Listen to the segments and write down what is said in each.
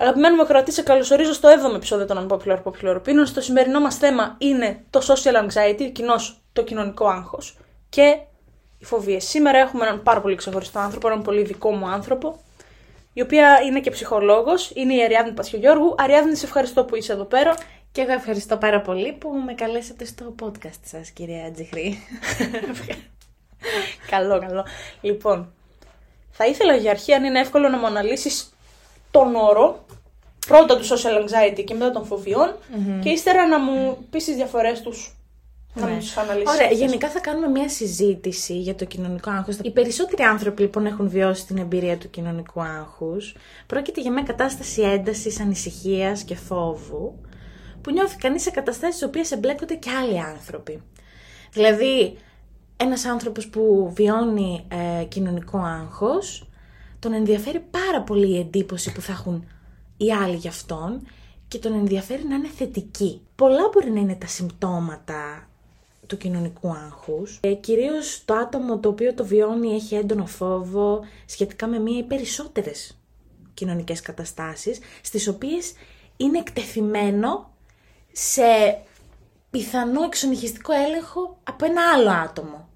Αγαπημένοι μου ακροατή, σε καλωσορίζω στο 7ο επεισόδιο των Unpopular Popular Opinions. Το σημερινό μας θέμα είναι το social anxiety, κοινώς το κοινωνικό άγχος και οι φοβίες. Σήμερα έχουμε έναν πάρα πολύ ξεχωριστό άνθρωπο, έναν πολύ δικό μου άνθρωπο, η οποία είναι και ψυχολόγος, είναι η Αριάδνη Πασιογιώργου. Αριάδνη, σε ευχαριστώ που είσαι εδώ πέρα. Και εγώ ευχαριστώ πάρα πολύ που με καλέσατε στο podcast σας, κυρία Τζιχρή. καλό, καλό. Λοιπόν, θα ήθελα για αρχή, αν είναι εύκολο, να μου αναλύσεις τον όρο πρώτα τους social anxiety και μετά των φοβιων και ύστερα να μου πεις τις διαφορές τους. Να Ναι. μου τους αναλύσεις. Ωραία, γενικά θα κάνουμε μια συζήτηση για το κοινωνικό άγχος. Οι περισσότεροι άνθρωποι λοιπόν έχουν βιώσει την εμπειρία του κοινωνικού άγχους. Πρόκειται για μια κατάσταση έντασης, ανησυχίας και φόβου που νιώθει κανείς σε καταστάσεις στις οποίες εμπλέκονται και άλλοι άνθρωποι. Δηλαδή, ένας άνθρωπος που βιώνει ε, κοινωνικό άγχος, τον ενδιαφέρει πάρα πολύ η εντύπωση που θα έχουν οι άλλοι για αυτόν και τον ενδιαφέρει να είναι θετική. Πολλά μπορεί να είναι τα συμπτώματα του κοινωνικού άγχους. Ε, κυρίως το άτομο το οποίο το βιώνει έχει έντονο φόβο σχετικά με μία ή περισσότερες κοινωνικές καταστάσεις, στις οποίες είναι εκτεθειμένο σε πιθανό εξονυχιστικό έλεγχο από ένα άλλο άτομο.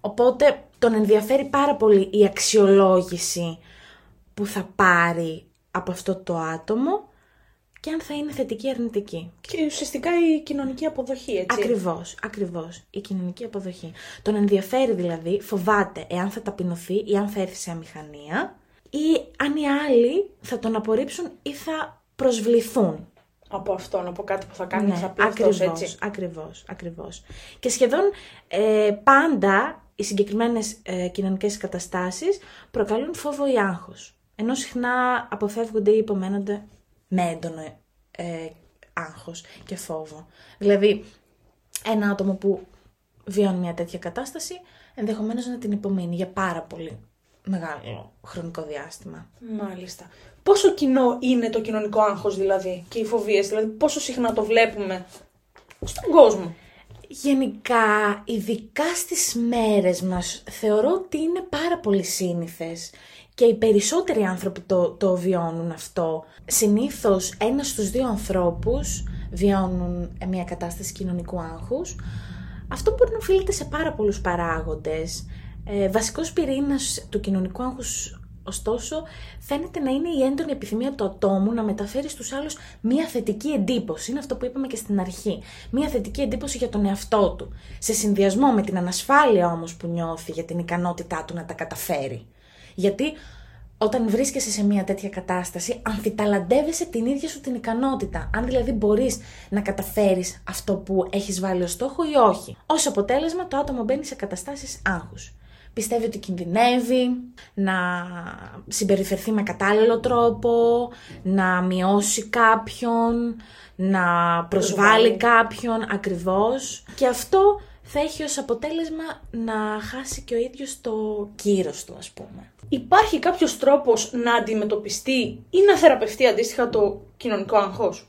Οπότε τον ενδιαφέρει πάρα πολύ η αξιολόγηση που θα πάρει από αυτό το άτομο και αν θα είναι θετική ή αρνητική. Και ουσιαστικά η κοινωνική αποδοχή, έτσι. Ακριβώς, ακριβώς. Η κοινωνική αποδοχή. Τον ενδιαφέρει δηλαδή, φοβάται εάν θα ταπεινωθεί ή αν θα έρθει σε αμηχανία ή αν οι άλλοι θα τον απορρίψουν ή θα προσβληθούν. Από αυτόν, από κάτι που θα κάνει Ναι, θα πει αυτός, ακριβώς, έτσι. ακριβώς, ακριβώς. Και σχεδόν ε, πάντα οι συγκεκριμένες ε, κοινωνικές καταστάσεις προκαλούν φόβο ή άγχος. Ενώ συχνά αποφεύγονται ή υπομένονται με έντονο ε, άγχος και φόβο. Δηλαδή, ένα άτομο που βιώνει μια τέτοια κατάσταση ενδεχομένως να την υπομείνει για πάρα πολύ μεγάλο χρονικό διάστημα. Μάλιστα. Πόσο κοινό είναι το κοινωνικό άγχος δηλαδή και οι φοβίες, δηλαδή πόσο συχνά το βλέπουμε στον κόσμο; Γενικά, ειδικά στις μέρες μας, θεωρώ ότι είναι πάρα πολύ σύνηθες και οι περισσότεροι άνθρωποι το, το βιώνουν αυτό. Συνήθως, ένας στους δύο ανθρώπους βιώνουν μια κατάσταση κοινωνικού άγχους. Αυτό μπορεί να οφείλεται σε πάρα πολλούς παράγοντες. Ε, βασικός πυρήνας του κοινωνικού άγχους Ωστόσο, φαίνεται να είναι η έντονη επιθυμία του ατόμου να μεταφέρει στους άλλους μία θετική εντύπωση. Είναι αυτό που είπαμε και στην αρχή. Μία θετική εντύπωση για τον εαυτό του. Σε συνδυασμό με την ανασφάλεια όμως που νιώθει για την ικανότητά του να τα καταφέρει. Γιατί όταν βρίσκεσαι σε μια τέτοια κατάσταση, αμφιταλαντεύεσαι την ίδια σου την ικανότητα. Αν δηλαδή μπορείς να καταφέρεις αυτό που έχεις βάλει ως στόχο ή όχι. Ως αποτέλεσμα, το άτομο μπαίνει σε καταστάσεις άγχους. Πιστεύει ότι κινδυνεύει, να συμπεριφερθεί με κατάλληλο τρόπο, να μειώσει κάποιον, να προσβάλλει Προσβάλλει. κάποιον ακριβώς. Και αυτό θα έχει ως αποτέλεσμα να χάσει και ο ίδιος το κύρος του, ας πούμε. Υπάρχει κάποιος τρόπος να αντιμετωπιστεί ή να θεραπευτεί αντίστοιχα το κοινωνικό άγχος;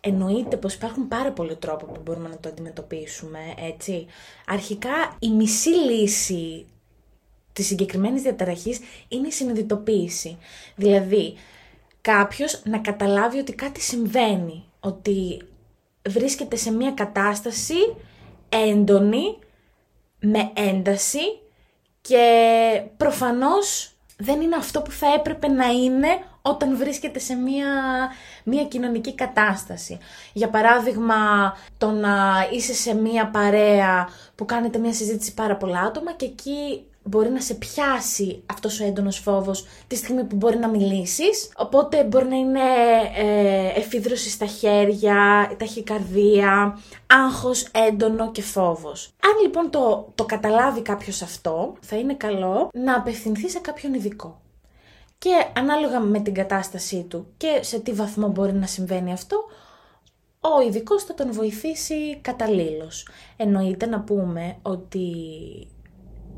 Εννοείται πως υπάρχουν πάρα πολλοί τρόποι που μπορούμε να το αντιμετωπίσουμε, έτσι. Αρχικά, η μισή λύση της συγκεκριμένης διαταραχής είναι η συνειδητοποίηση. Δηλαδή, κάποιος να καταλάβει ότι κάτι συμβαίνει, ότι βρίσκεται σε μια κατάσταση έντονη, με ένταση και προφανώς δεν είναι αυτό που θα έπρεπε να είναι όταν βρίσκεται σε μια, μια κοινωνική κατάσταση. Για παράδειγμα, το να είσαι σε μια παρέα που κάνετε μια συζήτηση πάρα πολλά άτομα και εκεί μπορεί να σε πιάσει αυτός ο έντονος φόβος τη στιγμή που μπορεί να μιλήσεις. Οπότε μπορεί να είναι ε, εφίδρωση στα χέρια, ταχυκαρδία, άγχος έντονο και φόβος. Αν λοιπόν το, το καταλάβει κάποιος αυτό, θα είναι καλό να απευθυνθεί σε κάποιον ειδικό. και ανάλογα με την κατάστασή του και σε τι βαθμό μπορεί να συμβαίνει αυτό, ο ειδικός θα τον βοηθήσει καταλήλως. Εννοείται να πούμε ότι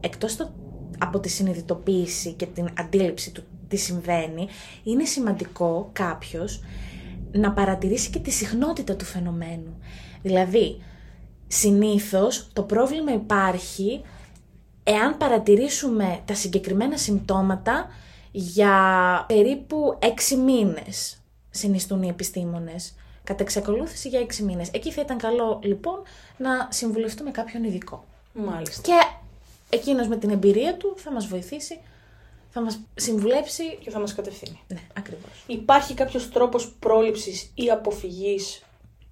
εκτός το, από τη συνειδητοποίηση και την αντίληψη του τι συμβαίνει, είναι σημαντικό κάποιος να παρατηρήσει και τη συχνότητα του φαινομένου. Δηλαδή, συνήθως το πρόβλημα υπάρχει εάν παρατηρήσουμε τα συγκεκριμένα συμπτώματα για περίπου έξι μήνες, συνιστούν οι επιστήμονες. Κατά εξακολούθηση για έξι μήνες. Εκεί θα ήταν καλό λοιπόν να συμβουλευτούμε κάποιον ειδικό. Μάλιστα. Και εκείνος με την εμπειρία του θα μας βοηθήσει, θα μας συμβουλέψει. Και θα μας κατευθύνει. Ναι, ακριβώς. Υπάρχει κάποιος τρόπος πρόληψης ή αποφυγής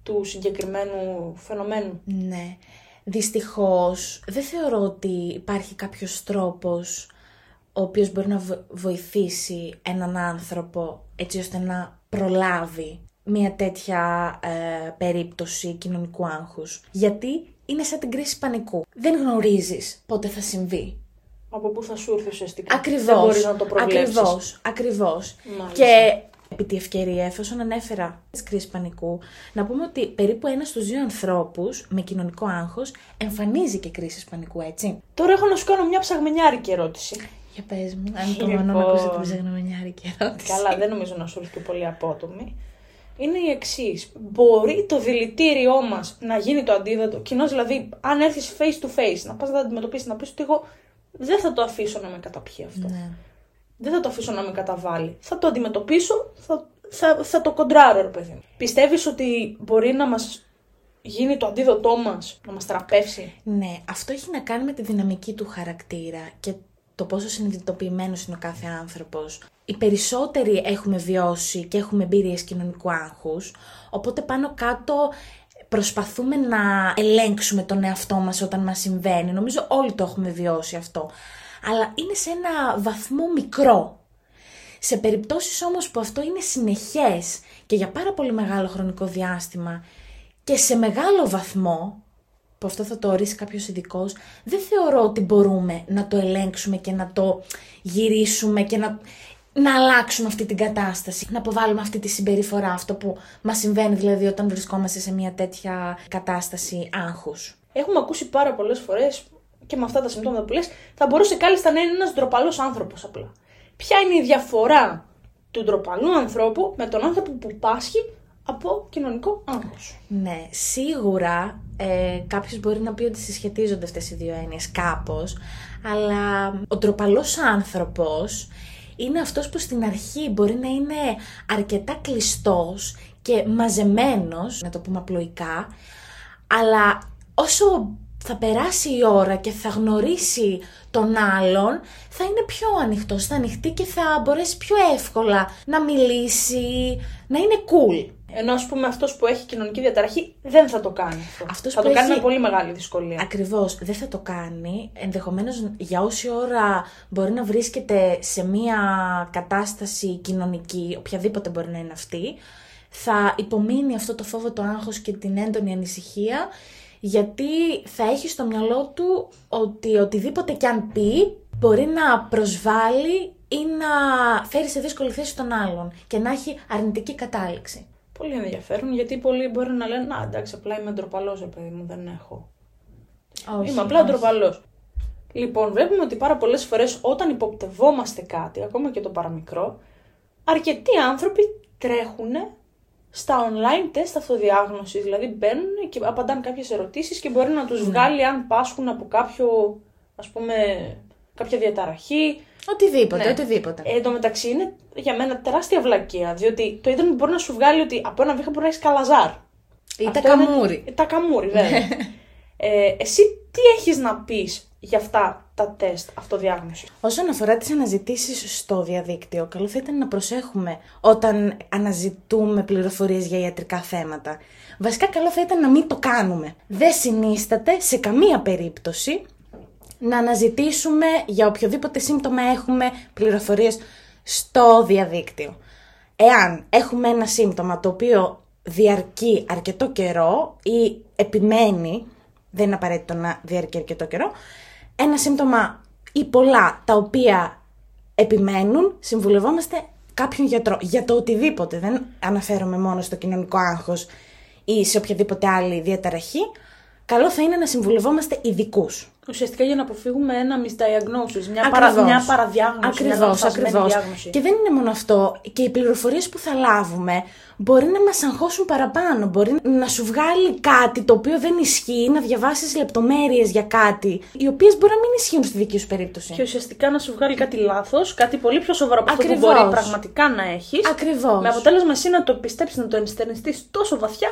του συγκεκριμένου φαινομένου; Ναι. Δυστυχώς δεν θεωρώ ότι υπάρχει κάποιος τρόπος ο οποίος μπορεί να βο- βοηθήσει έναν άνθρωπο έτσι ώστε να προλάβει μια τέτοια ε, περίπτωση κοινωνικού άγχους. Γιατί είναι σαν την κρίση πανικού. Δεν γνωρίζεις πότε θα συμβεί. Από πού θα σου έρθει ουσιαστικά. Ακριβώς. Δεν μπορείς να το προβλέψεις. Ακριβώς, ακριβώς. Μάλιστα. Και επί τη ευκαιρία, εφόσον ανέφερα τη κρίση πανικού, να πούμε ότι περίπου ένα στους δύο ανθρώπους με κοινωνικό άγχος εμφανίζει και κρίση πανικού, έτσι. Τώρα έχω να σου κάνω μια ψαγμενιάρικη ερώτηση. Για πες μου, αν το Λοιπόν. μόνο να ακούσω την ψαγνομενιάρικη ερώτηση. Καλά, δεν νομίζω να σου έρθει και πολύ απότομη. Είναι η εξής. Μπορεί το δηλητήριό μας να γίνει το αντίδοτο. Κοινώ δηλαδή, αν έρθεις face to face, να πας να το αντιμετωπίσεις, να πεις ότι εγώ δεν θα το αφήσω να με καταπιεί αυτό. Ναι. Δεν θα το αφήσω να με καταβάλει. Θα το αντιμετωπίσω, θα, θα, θα το κοντράρω, ρε παιδί μου. Πιστεύεις ότι μπορεί να μας γίνει το αντίδοτό μας, να μας τραπεύσει. Ναι, αυτό έχει να κάνει με τη δυναμική του χαρακτήρα και το πόσο συνειδητοποιημένος είναι ο κάθε άνθρωπος. Οι περισσότεροι έχουμε βιώσει και έχουμε εμπειρίες κοινωνικού άγχους, οπότε πάνω κάτω προσπαθούμε να ελέγξουμε τον εαυτό μας όταν μας συμβαίνει. Νομίζω όλοι το έχουμε βιώσει αυτό. Αλλά είναι σε ένα βαθμό μικρό. Σε περιπτώσεις όμως που αυτό είναι συνεχές και για πάρα πολύ μεγάλο χρονικό διάστημα και σε μεγάλο βαθμό, που αυτό θα το ορίσει κάποιος ειδικός, δεν θεωρώ ότι μπορούμε να το ελέγξουμε και να το γυρίσουμε και να, να αλλάξουμε αυτή την κατάσταση. Να αποβάλουμε αυτή τη συμπεριφορά, αυτό που μας συμβαίνει δηλαδή όταν βρισκόμαστε σε μια τέτοια κατάσταση άγχους. Έχουμε ακούσει πάρα πολλές φορές και με αυτά τα συμπτώματα που λες, θα μπορούσε κάλλιστα να είναι ένας ντροπαλός άνθρωπος απλά. Ποια είναι η διαφορά του ντροπαλού ανθρώπου με τον άνθρωπο που πάσχει από κοινωνικό άγχος; Ναι, σίγουρα ε, κάποιος μπορεί να πει ότι συσχετίζονται αυτές οι δύο έννοιες κάπως, αλλά ο τροπαλός άνθρωπος είναι αυτός που στην αρχή μπορεί να είναι αρκετά κλειστός και μαζεμένος, να το πούμε απλοϊκά, αλλά όσο θα περάσει η ώρα και θα γνωρίσει τον άλλον, θα είναι πιο ανοιχτός, θα ανοιχτεί και θα μπορέσει πιο εύκολα να μιλήσει, να είναι cool. Ενώ ας πούμε αυτός που έχει κοινωνική διαταραχή δεν θα το κάνει αυτό. Αυτός θα που το κάνει έχει- με πολύ μεγάλη δυσκολία. Ακριβώς, δεν θα το κάνει. Ενδεχομένως για όση ώρα μπορεί να βρίσκεται σε μία κατάσταση κοινωνική, οποιαδήποτε μπορεί να είναι αυτή, θα υπομείνει αυτό το φόβο, το άγχος και την έντονη ανησυχία, γιατί θα έχει στο μυαλό του ότι οτιδήποτε κι αν πει μπορεί να προσβάλλει ή να φέρει σε δύσκολη θέση τον άλλον και να έχει αρνητική κατάληξη. Πολύ ενδιαφέρον γιατί πολλοί μπορεί να λένε Να εντάξει, απλά είμαι ντροπαλός, ρε παιδί μου, δεν έχω. Όχι, Είμαι απλά όχι. ντροπαλός. Λοιπόν, βλέπουμε ότι πάρα πολλές φορές όταν υποπτευόμαστε κάτι, ακόμα και το παραμικρό, αρκετοί άνθρωποι τρέχουν στα online τεστ αυτοδιάγνωσης. Δηλαδή μπαίνουν και απαντάνε κάποιες ερωτήσεις και μπορεί να τους βγάλει αν πάσχουν από κάποιο, ας πούμε, κάποια διαταραχή. Οτιδήποτε, Ναι. οτιδήποτε. Ε, εν τω μεταξύ είναι για μένα τεράστια βλακεία, διότι το ίδιο μπορεί να σου βγάλει ότι από ένα βήχα μπορεί να έχεις καλαζάρ. Ή τα Αυτό είναι- καμούρι. Ε, Τα καμούρι, βέβαια. ε, εσύ τι έχεις να πεις για αυτά τα τεστ αυτοδιάγνωσης; Όσον αφορά τις αναζητήσεις στο διαδίκτυο, καλό θα ήταν να προσέχουμε όταν αναζητούμε πληροφορίες για ιατρικά θέματα. Βασικά καλό θα ήταν να μην το κάνουμε. Δεν συνίσταται σε καμία περίπτωση να αναζητήσουμε για οποιοδήποτε σύμπτωμα έχουμε πληροφορίες στο διαδίκτυο. Εάν έχουμε ένα σύμπτωμα το οποίο διαρκεί αρκετό καιρό ή επιμένει, δεν είναι απαραίτητο να διαρκεί αρκετό καιρό, ένα σύμπτωμα ή πολλά τα οποία επιμένουν, συμβουλευόμαστε κάποιον γιατρό για το οτιδήποτε. Δεν αναφέρομαι μόνο στο κοινωνικό άγχος ή σε οποιαδήποτε άλλη διαταραχή. Καλό θα είναι να συμβουλευόμαστε ειδικούς. Ουσιαστικά για να αποφύγουμε ένα misdiagnosis, μια, Ακριβώς. παρα, μια παραδιάγνωση. μια Ακριβώς, λανθασμένη ακριβώς. διάγνωση. Και δεν είναι μόνο αυτό. Και οι πληροφορίες που θα λάβουμε μπορεί να μας αγχώσουν παραπάνω. Μπορεί να σου βγάλει κάτι το οποίο δεν ισχύει, να διαβάσεις λεπτομέρειες για κάτι, οι οποίες μπορεί να μην ισχύουν στη δική σου περίπτωση. Και ουσιαστικά να σου βγάλει κάτι λάθος, κάτι πολύ πιο σοβαρό από αυτό που Ακριβώς. μπορεί πραγματικά να έχεις. Ακριβώς. Με αποτέλεσμα εσύ να το πιστέψεις, να το ενστερνιστείς τόσο βαθιά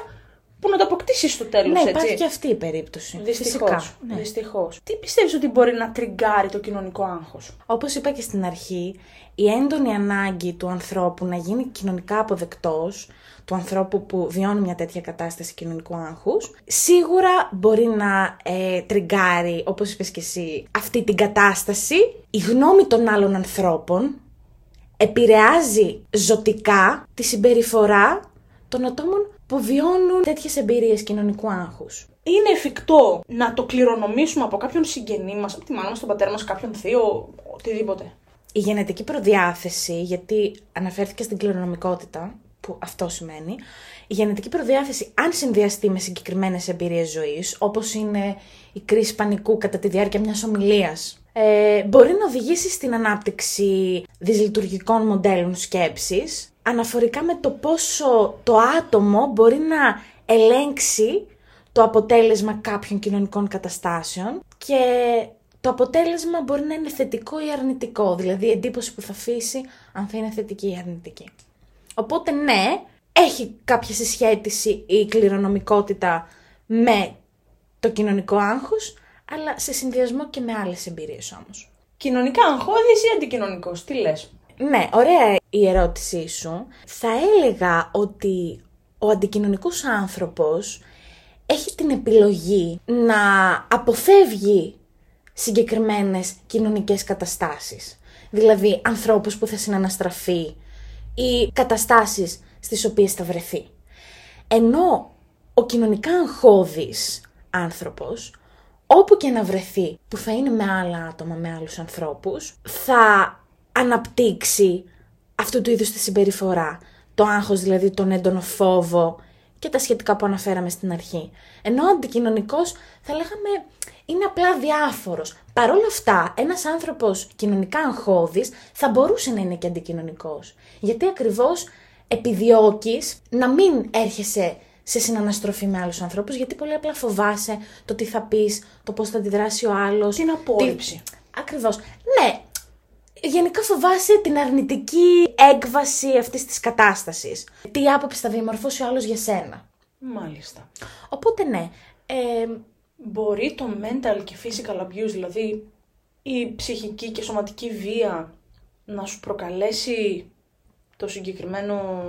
που να το αποκτήσεις στο τέλος. Ναι, έτσι. υπάρχει και αυτή η περίπτωση. Δυστυχώς. Φυσικά, ναι. Δυστυχώς. Τι πιστεύεις ότι μπορεί να τριγκάρει το κοινωνικό άγχος; Όπως είπα και στην αρχή, η έντονη ανάγκη του ανθρώπου να γίνει κοινωνικά αποδεκτός, του ανθρώπου που βιώνει μια τέτοια κατάσταση κοινωνικού άγχους, σίγουρα μπορεί να ε, τριγκάρει, όπως είπες και εσύ, αυτή την κατάσταση. Η γνώμη των άλλων ανθρώπων επηρεάζει ζωτικά τη συμπεριφορά των ατόμων που βιώνουν τέτοιες εμπειρίες κοινωνικού άγχους. Είναι εφικτό να το κληρονομήσουμε από κάποιον συγγενή μας, από τη μάνα μας, τον πατέρα μας, κάποιον θείο, οτιδήποτε. Η γενετική προδιάθεση, γιατί αναφέρθηκε στην κληρονομικότητα, που αυτό σημαίνει, η γενετική προδιάθεση, αν συνδυαστεί με συγκεκριμένες εμπειρίες ζωής, όπως είναι η κρίση πανικού κατά τη διάρκεια μιας ομιλίας, ε, μπορεί να οδηγήσει στην ανάπτυξη δυσλειτουργικών μοντέλων σκέψης, αναφορικά με το πόσο το άτομο μπορεί να ελέγξει το αποτέλεσμα κάποιων κοινωνικών καταστάσεων και το αποτέλεσμα μπορεί να είναι θετικό ή αρνητικό, δηλαδή η εντύπωση που θα αφήσει αν θα είναι θετική ή αρνητική. Οπότε ναι, έχει κάποια συσχέτιση η κληρονομικότητα με το κοινωνικό άγχος, αλλά σε συνδυασμό και με άλλες εμπειρίες όμως. Κοινωνικά αγχώδης ή αντικοινωνικός, τι λες; Ναι, ωραία η ερώτησή σου. Θα έλεγα ότι ο αντικοινωνικός άνθρωπος έχει την επιλογή να αποφεύγει συγκεκριμένες κοινωνικές καταστάσεις. Δηλαδή ανθρώπους που θα συναναστραφεί ή καταστάσεις στις οποίες θα βρεθεί. Ενώ ο κοινωνικά αγχώδης άνθρωπος, όπου και να βρεθεί που θα είναι με άλλα άτομα, με άλλους ανθρώπους, θα αναπτύξει αυτού του είδους τη συμπεριφορά. Το άγχος δηλαδή, τον έντονο φόβο και τα σχετικά που αναφέραμε στην αρχή. Ενώ ο αντικοινωνικός θα λέγαμε είναι απλά διάφορος. Παρ' όλα αυτά, ένας άνθρωπος κοινωνικά αγχώδης θα μπορούσε να είναι και αντικοινωνικός. Γιατί ακριβώς επιδιώκεις να μην έρχεσαι σε συναναστροφή με άλλους ανθρώπους, γιατί πολύ απλά φοβάσαι το τι θα πεις, το πώς θα αντιδράσει ο άλλος. Την απόρριψη. Τι... Ακριβώς. Ναι, γενικά φοβάσαι την αρνητική έκβαση αυτής της κατάστασης. Τι άποψη θα διαμορφώσει ο άλλος για σένα; Μάλιστα. Οπότε ναι, ε, Μπορεί το mental και physical abuse, δηλαδή η ψυχική και σωματική βία, να σου προκαλέσει το συγκεκριμένο...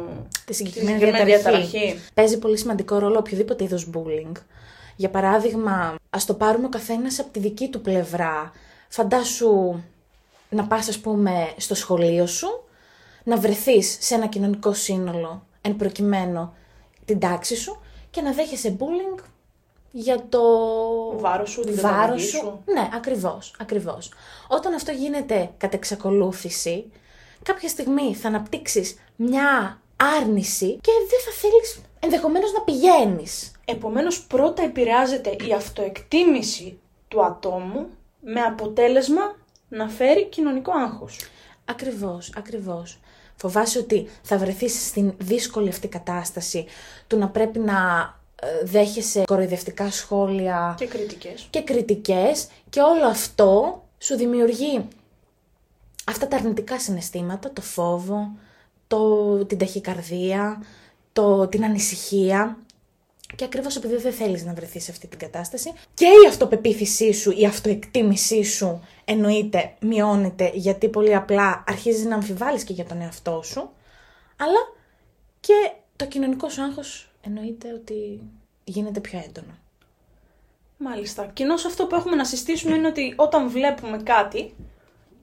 τη συγκεκριμένη, συγκεκριμένη διαταραχή. διαταραχή. Παίζει πολύ σημαντικό ρόλο οποιοδήποτε είδος bullying. Για παράδειγμα, ας το πάρουμε ο καθένας από τη δική του πλευρά. Φαντάσου να πας ας πούμε στο σχολείο σου, να βρεθείς σε ένα κοινωνικό σύνολο, εν προκειμένου την τάξη σου και να δέχεσαι bullying για το Βάρος σου, την βάρος καταγωγή σου. σου. Ναι, ακριβώς, ακριβώς. Όταν αυτό γίνεται κατ' εξακολούθηση, κάποια στιγμή θα αναπτύξεις μια άρνηση και δεν θα θέλεις ενδεχομένως να πηγαίνεις. Επομένως πρώτα επηρεάζεται η αυτοεκτίμηση του ατόμου με αποτέλεσμα να φέρει κοινωνικό άγχος. Ακριβώς, ακριβώς. Φοβάσαι ότι θα βρεθείς στην δύσκολη αυτή κατάσταση του να πρέπει να ε, δέχεσαι κοροϊδευτικά σχόλια Και κριτικές. και κριτικές και όλο αυτό σου δημιουργεί αυτά τα αρνητικά συναισθήματα, το φόβο, το, την ταχυκαρδία, το, την ανησυχία και ακριβώς επειδή δεν θέλεις να βρεθείς σε αυτή την κατάσταση και η αυτοπεποίθησή σου, η αυτοεκτίμησή σου εννοείται μειώνεται γιατί πολύ απλά αρχίζεις να αμφιβάλλεις και για τον εαυτό σου αλλά και το κοινωνικό σου άγχος εννοείται ότι γίνεται πιο έντονο. Μάλιστα. Κοινώς αυτό που έχουμε να συστήσουμε είναι ότι όταν βλέπουμε κάτι,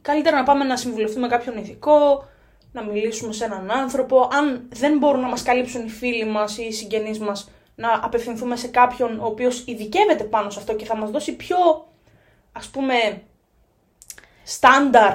καλύτερα να πάμε να συμβουλευτούμε κάποιον ηθικό, να μιλήσουμε σε έναν άνθρωπο. Αν δεν μπορούν να μας καλύψουν οι φίλοι μας ή οι συγγενείς μας, να απευθυνθούμε σε κάποιον ο οποίος ειδικεύεται πάνω σε αυτό και θα μας δώσει πιο, ας πούμε, στάνταρ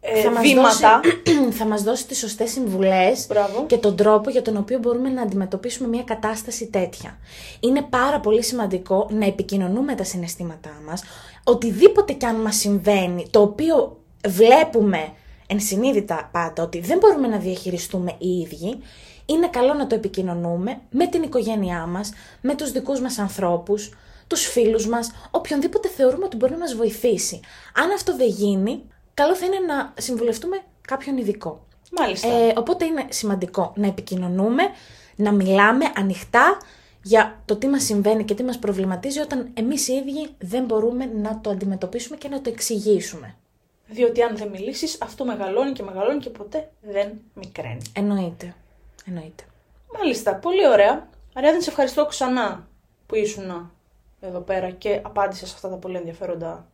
ε, θα μας βήματα. Δώσει, θα μας δώσει τις σωστές συμβουλές Μπράβο. και τον τρόπο για τον οποίο μπορούμε να αντιμετωπίσουμε μια κατάσταση τέτοια. Είναι πάρα πολύ σημαντικό να επικοινωνούμε τα συναισθήματά μας, οτιδήποτε κι αν μας συμβαίνει, το οποίο βλέπουμε ενσυνείδητα πάντα ότι δεν μπορούμε να διαχειριστούμε οι ίδιοι, είναι καλό να το επικοινωνούμε με την οικογένειά μας, με τους δικούς μας ανθρώπους, τους φίλους μας, οποιονδήποτε θεωρούμε ότι μπορεί να μας βοηθήσει. Αν αυτό δεν γίνει, καλό θα είναι να συμβουλευτούμε κάποιον ειδικό. Μάλιστα. Ε, οπότε είναι σημαντικό να επικοινωνούμε, να μιλάμε ανοιχτά για το τι μας συμβαίνει και τι μας προβληματίζει όταν εμείς οι ίδιοι δεν μπορούμε να το αντιμετωπίσουμε και να το εξηγήσουμε. Διότι αν δεν μιλήσεις, αυτό μεγαλώνει και μεγαλώνει και ποτέ δεν μικραίνει. Εννοείται. Εννοείται. Μάλιστα, πολύ ωραία. Αριάδη, σε ευχαριστώ ξανά που ήσουν εδώ πέρα και απάντησε σε αυτά τα πολύ ενδιαφέροντα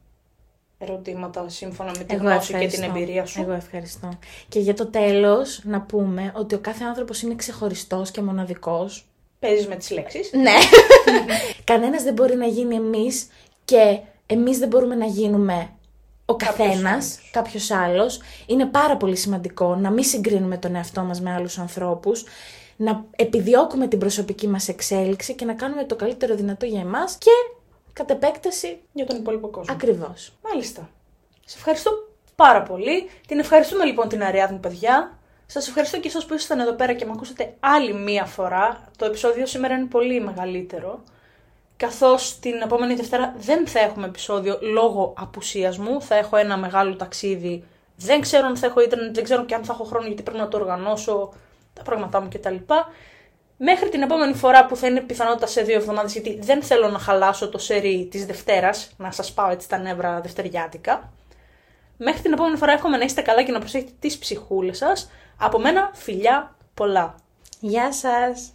ερωτήματα σύμφωνα με την γνώση και την εμπειρία σου. Εγώ ευχαριστώ. Και για το τέλος να πούμε ότι ο κάθε άνθρωπος είναι ξεχωριστός και μοναδικός. Παίζεις με τις λέξεις. Ναι. Κανένας δεν μπορεί να γίνει εμείς και εμείς δεν μπορούμε να γίνουμε ο Κάποιος καθένας, άλλος. κάποιος άλλος. Είναι πάρα πολύ σημαντικό να μην συγκρίνουμε τον εαυτό μας με άλλους ανθρώπους, να επιδιώκουμε την προσωπική μας εξέλιξη και να κάνουμε το καλύτερο δυνατό για εμάς και κατ' επέκταση Για τον υπόλοιπο κόσμο. ακριβώς. Μάλιστα. Σε ευχαριστώ πάρα πολύ. Την ευχαριστούμε λοιπόν την Αριάδνη, παιδιά. Σας ευχαριστώ και εσάς που ήσασταν εδώ πέρα και με ακούσατε άλλη μία φορά. Το επεισόδιο σήμερα είναι πολύ μεγαλύτερο. Καθώς την επόμενη Δευτέρα δεν θα έχουμε επεισόδιο λόγω απουσίας μου. Θα έχω ένα μεγάλο ταξίδι. Δεν ξέρω αν θα έχω ίντερνετ, δεν ξέρω και αν θα έχω χρόνο γιατί πρέπει να το οργανώσω τα πράγματά μου κτλ. Μέχρι την επόμενη φορά που θα είναι πιθανότητα σε δύο εβδομάδες, γιατί δεν θέλω να χαλάσω το σερί της Δευτέρας, να σας πάω έτσι τα νεύρα δευτεριάτικα. Μέχρι την επόμενη φορά εύχομαι να είστε καλά και να προσέχετε τις ψυχούλες σας. Από μένα φιλιά πολλά. Γεια σας!